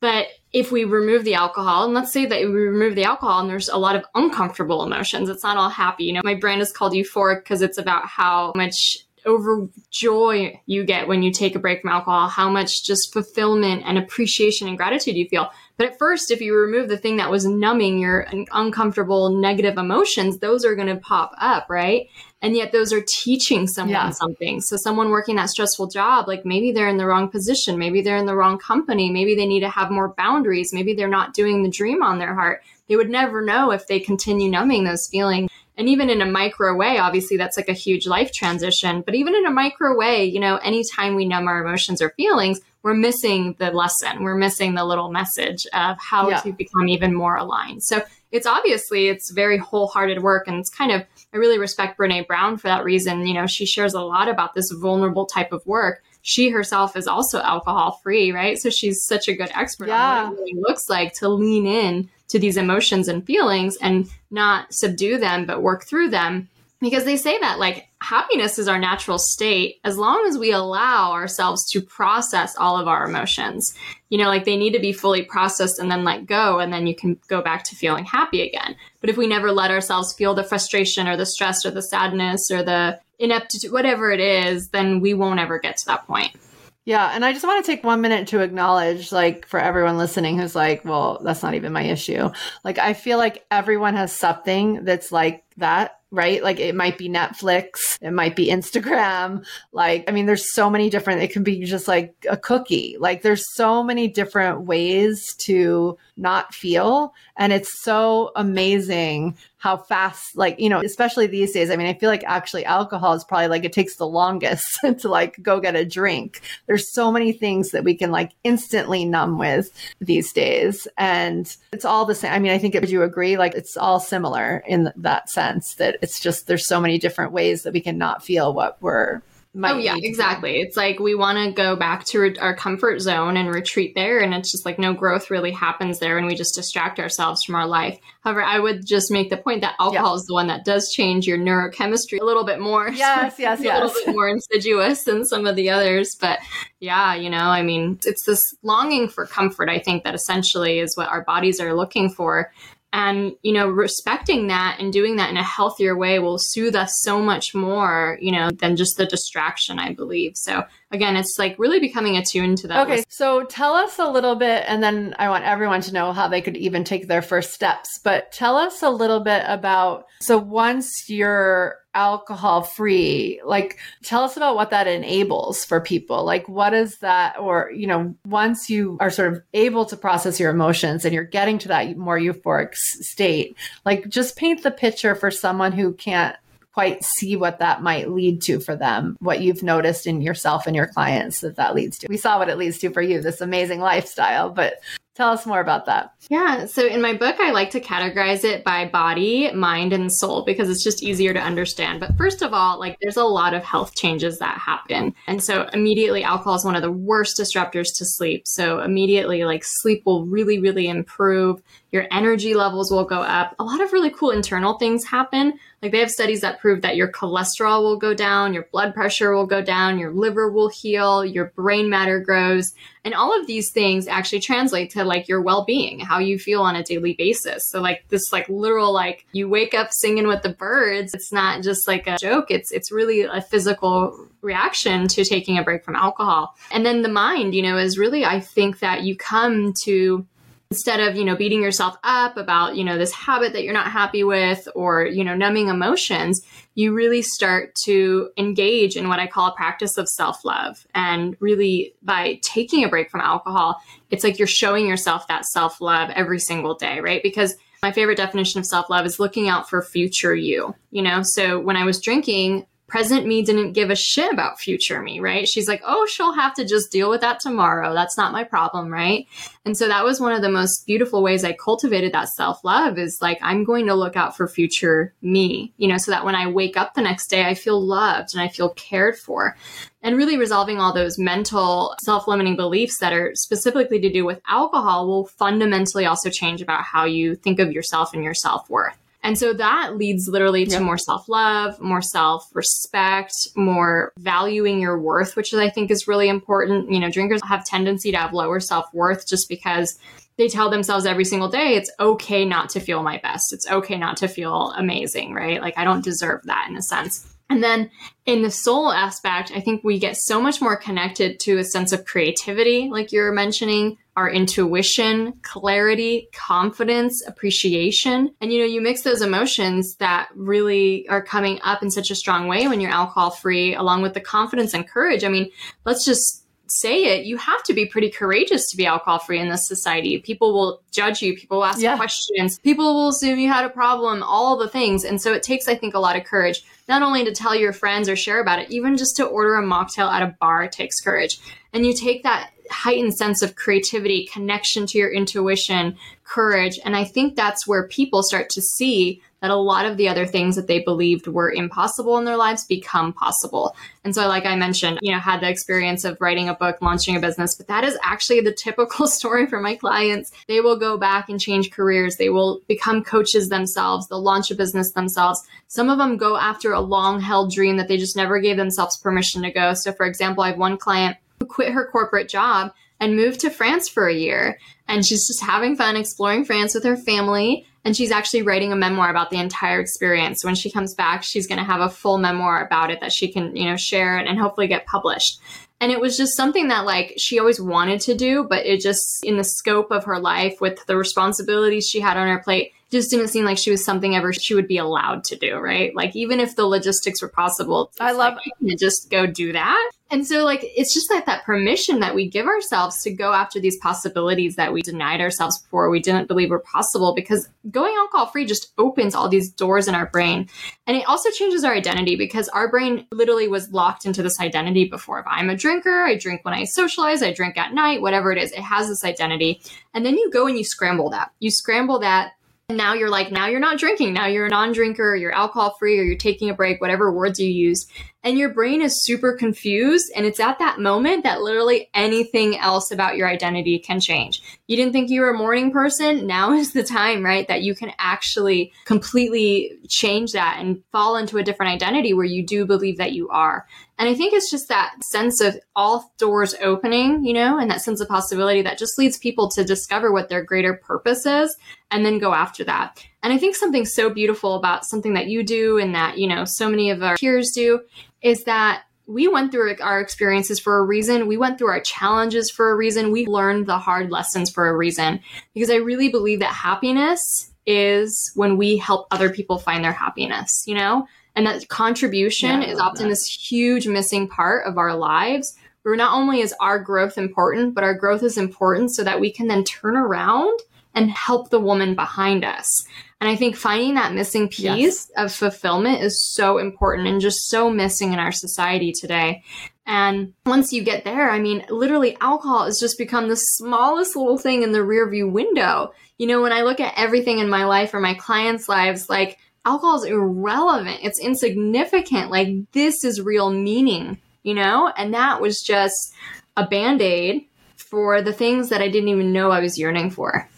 Speaker 2: But if we remove the alcohol, and let's say that we remove the alcohol and there's a lot of uncomfortable emotions, it's not all happy. You know, my brand is called Euphoric because it's about how much overjoy you get when you take a break from alcohol, how much just fulfillment and appreciation and gratitude you feel. But at first, if you remove the thing that was numbing your uncomfortable negative emotions, those are going to pop up, right? And yet those are teaching someone yeah. something. So someone working that stressful job, like maybe they're in the wrong position, maybe they're in the wrong company, maybe they need to have more boundaries, maybe they're not doing the dream on their heart. They would never know if they continue numbing those feelings. And even in a micro way, obviously that's like a huge life transition. But even in a micro way, you know, anytime we numb our emotions or feelings, we're missing the lesson. We're missing the little message of how yeah. to become even more aligned. So it's obviously it's very wholehearted work and it's kind of I really respect Brene Brown for that reason. You know, she shares a lot about this vulnerable type of work. She herself is also alcohol free, right? So she's such a good expert yeah. on what it really looks like to lean in to these emotions and feelings and not subdue them, but work through them because they say that like happiness is our natural state as long as we allow ourselves to process all of our emotions. You know, like they need to be fully processed and then let go, and then you can go back to feeling happy again. But if we never let ourselves feel the frustration or the stress or the sadness or the ineptitude, whatever it is, then we won't ever get to that point.
Speaker 1: Yeah, and I just want to take one minute to acknowledge, like, for everyone listening who's like, well, that's not even my issue. Like, I feel like everyone has something that's like that right? Like it might be Netflix, it might be Instagram. Like, I mean, there's so many different, it can be just like a cookie. Like, there's so many different ways to not feel. And it's so amazing how fast, like, you know, especially these days. I mean, I feel like actually alcohol is probably like it takes the longest to like go get a drink. There's so many things that we can like instantly numb with these days. And it's all the same. I mean, I think, would you agree? Like, it's all similar in that sense that it's just there's so many different ways that we can not feel what we're
Speaker 2: oh yeah exactly. It's like we want to go back to re- our comfort zone and retreat there and it's just like no growth really happens there and we just distract ourselves from our life. However i would just make the point that alcohol yeah. is the one that does change your neurochemistry a little bit more.
Speaker 1: Yes yes yes
Speaker 2: a little bit more insidious than some of the others but yeah you know i mean it's this longing for comfort i think that essentially is what our bodies are looking for and you know respecting that and doing that in a healthier way will soothe us so much more you know than just the distraction i believe. So again it's like really becoming attuned to that
Speaker 1: okay list. so tell us a little bit and then i want everyone to know how they could even take their first steps but tell us a little bit about so once you're alcohol free like tell us about what that enables for people like what is that or you know once you are sort of able to process your emotions and you're getting to that more euphoric state like just paint the picture for someone who can't quite see what that might lead to for them what you've noticed in yourself and your clients that that leads to. We saw what it leads to for you this amazing lifestyle but Tell us more about that.
Speaker 2: Yeah. So in my book, I like to categorize it by body, mind, and soul because it's just easier to understand. But first of all, like there's a lot of health changes that happen. And so immediately, alcohol is one of the worst disruptors to sleep. So immediately, like sleep will really, really improve. Your energy levels will go up. A lot of really cool internal things happen. Like they have studies that prove that your cholesterol will go down, your blood pressure will go down, your liver will heal, your brain matter grows. And all of these things actually translate to like your well-being, how you feel on a daily basis. So like this like literal like you wake up singing with the birds. It's not just like a joke. It's it's really a physical reaction to taking a break from alcohol. And then the mind, you know, is really I think that you come to instead of you know beating yourself up about you know this habit that you're not happy with or you know numbing emotions you really start to engage in what i call a practice of self-love. And really by taking a break from alcohol it's like you're showing yourself that self-love every single day right? Because my favorite definition of self-love is looking out for future you you know? So when i was drinking present me didn't give a shit about future me, right? She's like, oh, she'll have to just deal with that tomorrow. That's not my problem, right? And so that was one of the most beautiful ways I cultivated that self love is like, I'm going to look out for future me, you know, so that when I wake up the next day, I feel loved and I feel cared for. And really resolving all those mental self limiting beliefs that are specifically to do with alcohol will fundamentally also change about how you think of yourself and your self worth. And so that leads literally to yep. more self love, more self respect, more valuing your worth, which I think is really important. You know, drinkers have tendency to have lower self worth just because they tell themselves every single day it's okay not to feel my best. It's okay not to feel amazing, right? Like I don't deserve that in a sense. And then in the soul aspect, I think we get so much more connected to a sense of creativity, like you're mentioning, our intuition, clarity, confidence, appreciation. And you know, you mix those emotions that really are coming up in such a strong way when you're alcohol free, along with the confidence and courage. I mean, let's just say it, you have to be pretty courageous to be alcohol free in this society. People will judge you, people will ask yeah. questions, people will assume you had a problem, all the things. And so it takes, I think, a lot of courage, not only to tell your friends or share about it, even just to order a mocktail at a bar takes courage. And you take that heightened sense of creativity, connection to your intuition, courage. And I think that's where people start to see that a lot of the other things that they believed were impossible in their lives become possible. And so, like I mentioned, you know, had the experience of writing a book, launching a business, but that is actually the typical story for my clients. They will go back and change careers. They will become coaches themselves. They'll launch a business themselves. Some of them go after a long held dream that they just never gave themselves permission to go. So, for example, I have one client who quit her corporate job and moved to France for a year. And she's just having fun exploring France with her family. And she's actually writing a memoir about the entire experience. When she comes back, she's going to have a full memoir about it that she can, you know, share and hopefully get published. And it was just something that like she always wanted to do, but it just in the scope of her life with the responsibilities she had on her plate, just didn't seem like she was something ever she would be allowed to do, right? Like even if the logistics were possible,
Speaker 1: I love
Speaker 2: like, just go do that. And so like it's just like that permission that we give ourselves to go after these possibilities that we denied ourselves before we didn't believe were possible because going alcohol free just opens all these doors in our brain. And it also changes our identity because our brain literally was locked into this identity before. If I'm a drinker, I drink when I socialize, I drink at night, whatever it is, it has this identity. And then you go and you scramble that. You scramble that and now you're like, now you're not drinking. Now you're a non drinker, you're alcohol free, or you're taking a break, whatever words you use. And your brain is super confused. And it's at that moment that literally anything else about your identity can change. You didn't think you were a morning person. Now is the time, right? That you can actually completely change that and fall into a different identity where you do believe that you are. And I think it's just that sense of all doors opening, you know, and that sense of possibility that just leads people to discover what their greater purpose is and then go after that. And I think something so beautiful about something that you do and that, you know, so many of our peers do is that we went through our experiences for a reason. We went through our challenges for a reason. We learned the hard lessons for a reason because I really believe that happiness is when we help other people find their happiness, you know? And that contribution yeah, is often that. this huge missing part of our lives where not only is our growth important, but our growth is important so that we can then turn around and help the woman behind us. And I think finding that missing piece yes. of fulfillment is so important and just so missing in our society today. And once you get there, I mean, literally alcohol has just become the smallest little thing in the rearview window. You know, when I look at everything in my life or my clients' lives, like alcohol is irrelevant. It's insignificant. Like this is real meaning, you know? And that was just a band aid for the things that I didn't even know I was yearning for.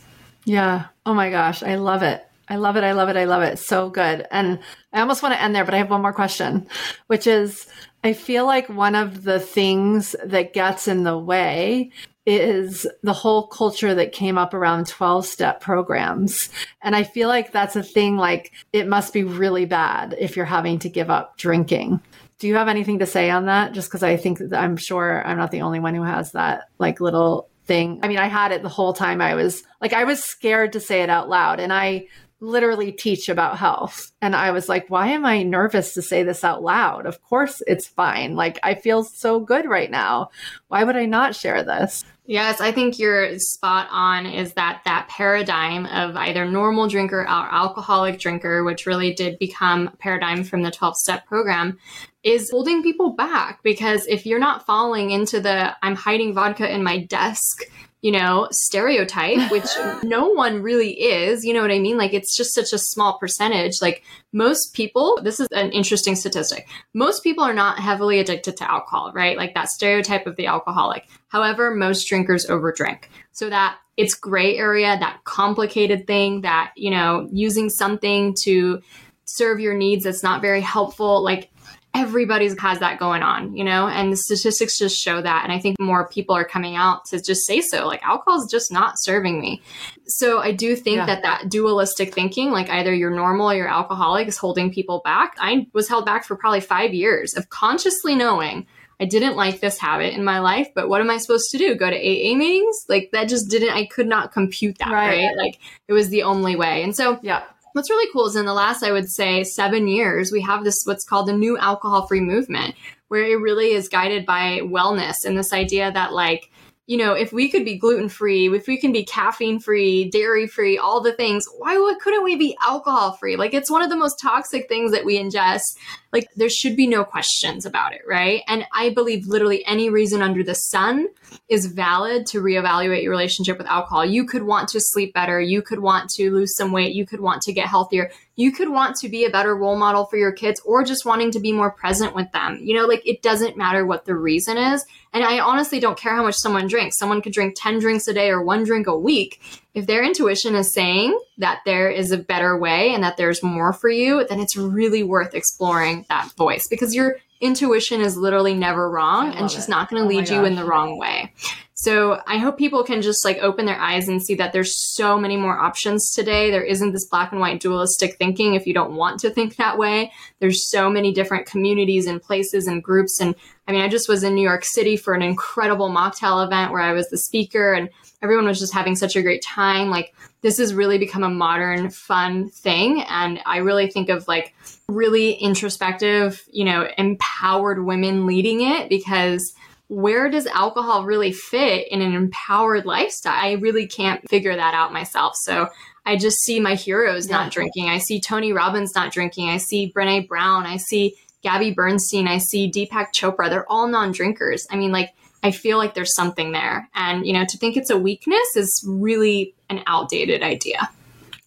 Speaker 1: Yeah. Oh my gosh. I love it. I love it. I love it. I love it. So good. And I almost want to end there, but I have one more question, which is I feel like one of the things that gets in the way is the whole culture that came up around 12 step programs. And I feel like that's a thing like it must be really bad if you're having to give up drinking. Do you have anything to say on that? Just because I think I'm sure I'm not the only one who has that like little thing. I mean, I had it the whole time I was like, I was scared to say it out loud. And I literally teach about health. And I was like, why am I nervous to say this out loud? Of course it's fine. Like, I feel so good right now. Why would I not share this?
Speaker 2: Yes, I think you're spot on is that that paradigm of either normal drinker or alcoholic drinker, which really did become a paradigm from the 12 step program, is holding people back. Because if you're not falling into the I'm hiding vodka in my desk you know, stereotype, which no one really is. You know what I mean? Like it's just such a small percentage. Like most people, this is an interesting statistic. Most people are not heavily addicted to alcohol, right? Like that stereotype of the alcoholic. However, most drinkers overdrink. So that it's gray area, that complicated thing that, you know, using something to serve your needs that's not very helpful. Like everybody's has that going on, you know, and the statistics just show that. And I think more people are coming out to just say so, like alcohol is just not serving me. So I do think yeah. that that dualistic thinking, like either you're normal or you're alcoholic, is holding people back. I was held back for probably five years of consciously knowing I didn't like this habit in my life, but what am I supposed to do? Go to AA meetings? Like that just didn't, I could not compute that, right? right? Like it was the only way. And so, yeah what's really cool is in the last, I would say, seven years, we have this what's called the new alcohol free movement, where it really is guided by wellness and this idea that, like, you know, if we could be gluten free, if we can be caffeine free, dairy free, all the things, why couldn't we be alcohol free? Like, it's one of the most toxic things that we ingest. Like, there should be no questions about it, right? And I believe literally any reason under the sun is valid to reevaluate your relationship with alcohol. You could want to sleep better. You could want to lose some weight. You could want to get healthier. You could want to be a better role model for your kids or just wanting to be more present with them. You know, like it doesn't matter what the reason is. And I honestly don't care how much someone drinks. Someone could drink 10 drinks a day or one drink a week. If their intuition is saying that there is a better way and that there's more for you, then it's really worth exploring that voice because your intuition is literally never wrong and she's not going to oh lead you in the wrong way. So I hope people can just like open their eyes and see that there's so many more options today. There isn't this black and white dualistic thinking if you don't want to think that way. There's so many different communities and places and groups. And I mean, I just was in New York City for an incredible mocktail event where I was the speaker and everyone was just having such a great time. Like this has really become a modern, fun thing. And I really think of like really introspective, you know, empowered women leading it because where does alcohol really fit in an empowered lifestyle? I really can't figure that out myself. So I just see my heroes yeah. not drinking. I see Tony Robbins not drinking. I see Brene Brown. I see Gabby Bernstein. I see Deepak Chopra. They're all non drinkers. I mean, like, I feel like there's something there. And, you know, to think it's a weakness is really an outdated idea.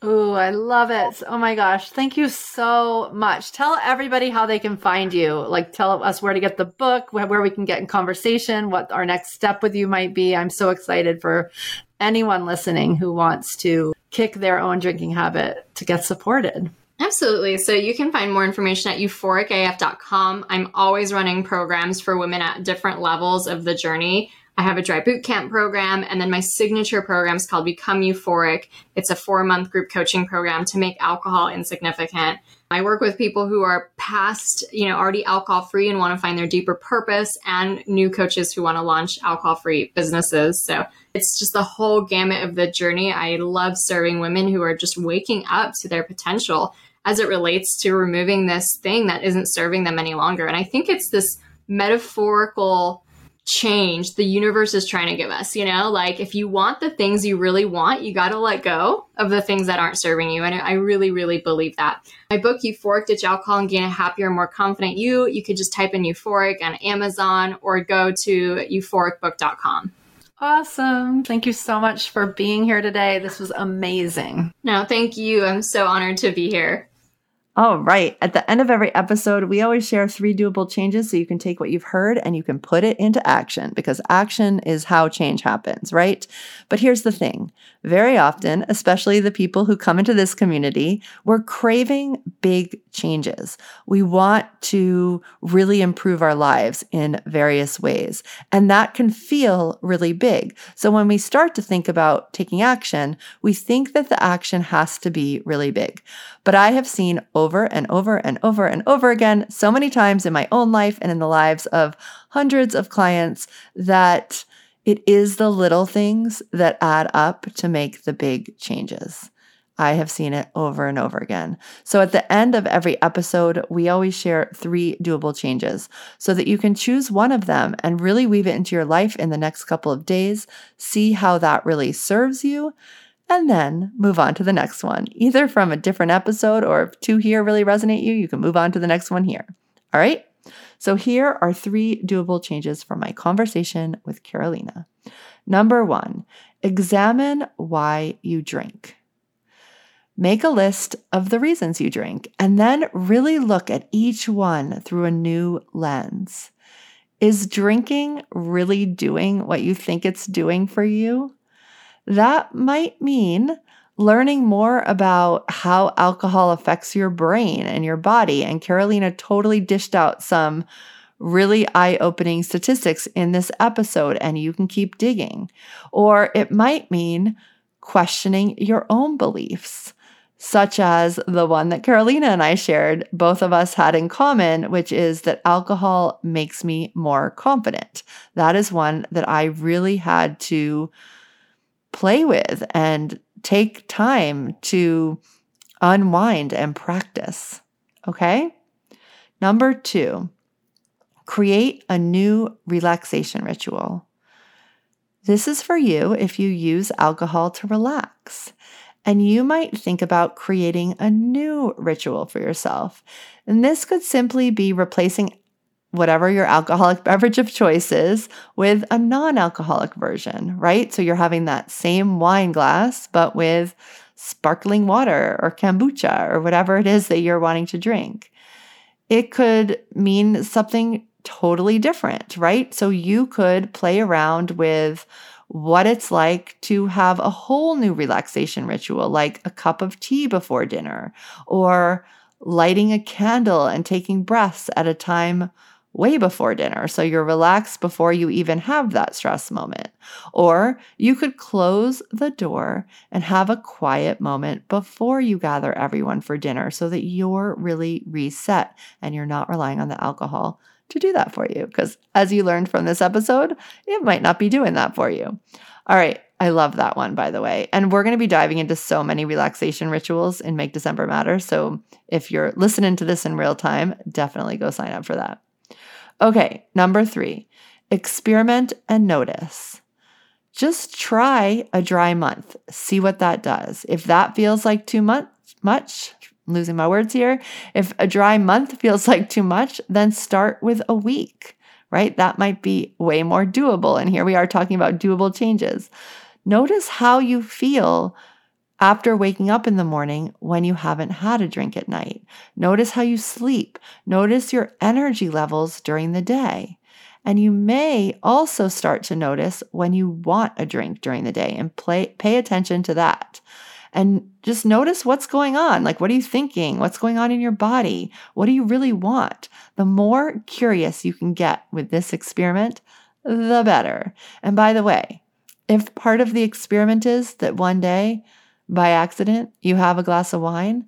Speaker 1: Oh, I love it. Oh my gosh. Thank you so much. Tell everybody how they can find you. Like, tell us where to get the book, where we can get in conversation, what our next step with you might be. I'm so excited for anyone listening who wants to kick their own drinking habit to get supported.
Speaker 2: Absolutely. So you can find more information at euphoricaf.com. I'm always running programs for women at different levels of the journey. I have a dry boot camp program, and then my signature program is called Become Euphoric. It's a four month group coaching program to make alcohol insignificant. I work with people who are past, you know, already alcohol free and want to find their deeper purpose, and new coaches who want to launch alcohol free businesses. So it's just the whole gamut of the journey. I love serving women who are just waking up to their potential as it relates to removing this thing that isn't serving them any longer. And I think it's this metaphorical change the universe is trying to give us. You know, like if you want the things you really want, you got to let go of the things that aren't serving you. And I really, really believe that. My book, Euphoric Ditch Alcohol and Gain a Happier, More Confident You, you could just type in euphoric on Amazon or go to euphoricbook.com.
Speaker 1: Awesome. Thank you so much for being here today. This was amazing.
Speaker 2: No, thank you. I'm so honored to be here.
Speaker 1: All right. At the end of every episode, we always share three doable changes so you can take what you've heard and you can put it into action because action is how change happens, right? But here's the thing very often, especially the people who come into this community, we're craving big changes. We want to really improve our lives in various ways, and that can feel really big. So when we start to think about taking action, we think that the action has to be really big. But I have seen over and over and over and over again so many times in my own life and in the lives of hundreds of clients that It is the little things that add up to make the big changes. I have seen it over and over again. So at the end of every episode, we always share three doable changes so that you can choose one of them and really weave it into your life in the next couple of days, see how that really serves you, and then move on to the next one, either from a different episode or if two here really resonate you, you can move on to the next one here. All right. So here are three doable changes from my conversation with Karolina. Number one, examine why you drink. Make a list of the reasons you drink and then really look at each one through a new lens. Is drinking really doing what you think it's doing for you? That might mean learning more about how alcohol affects your brain and your body. And Karolina totally dished out some really eye opening statistics in this episode, and you can keep digging. Or it might mean questioning your own beliefs such as the one that Karolina and I shared, both of us had in common, which is that alcohol makes me more confident. That is one that I really had to play with and take time to unwind and practice. Okay? Number two, create a new relaxation ritual. This is for you if you use alcohol to relax. And you might think about creating a new ritual for yourself. And this could simply be replacing whatever your alcoholic beverage of choice is with a non alcoholic version, right? So you're having that same wine glass, but with sparkling water or kombucha or whatever it is that you're wanting to drink. It could mean something totally different, right? So you could play around with what it's like to have a whole new relaxation ritual, like a cup of tea before dinner, or lighting a candle and taking breaths at a time way before dinner. So you're relaxed before you even have that stress moment. Or you could close the door and have a quiet moment before you gather everyone for dinner so that you're really reset and you're not relying on the alcohol to do that for you. Because as you learned from this episode, it might not be doing that for you. All right. I love that one, by the way. And we're going to be diving into so many relaxation rituals in Make December Matter. So if you're listening to this in real time, definitely go sign up for that. Okay, number three, experiment and notice. Just try a dry month, see what that does. If that feels like too much, much, losing my words here. If a dry month feels like too much, then start with a week, right? That might be way more doable. And here we are talking about doable changes. Notice how you feel after waking up in the morning when you haven't had a drink at night. Notice how you sleep. Notice your energy levels during the day. And you may also start to notice when you want a drink during the day and play, pay attention to that and just notice what's going on. Like, what are you thinking? What's going on in your body? What do you really want? The more curious you can get with this experiment, the better. And by the way, if part of the experiment is that one day, by accident, you have a glass of wine,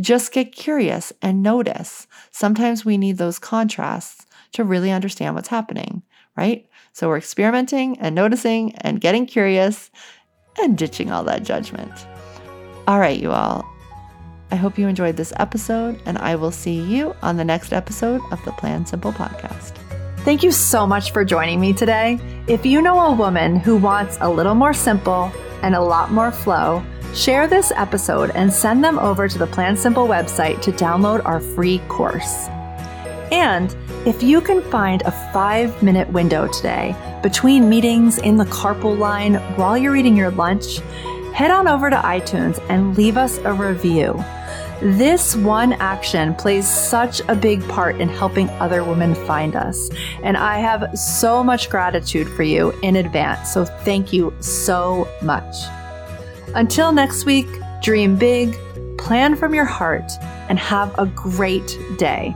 Speaker 1: just get curious and notice. Sometimes we need those contrasts to really understand what's happening, right? So we're experimenting and noticing and getting curious and ditching all that judgment. All right, you all. I hope you enjoyed this episode, and I will see you on the next episode of the Plan Simple podcast.
Speaker 3: Thank you so much for joining me today. If you know a woman who wants a little more simple and a lot more flow, share this episode and send them over to the Plan Simple website to download our free course. And if you can find a five minute window today between meetings in the carpool line while you're eating your lunch, head on over to iTunes and leave us a review. This one action plays such a big part in helping other women find us. And I have so much gratitude for you in advance. So thank you so much. Until next week, dream big, plan from your heart, and have a great day.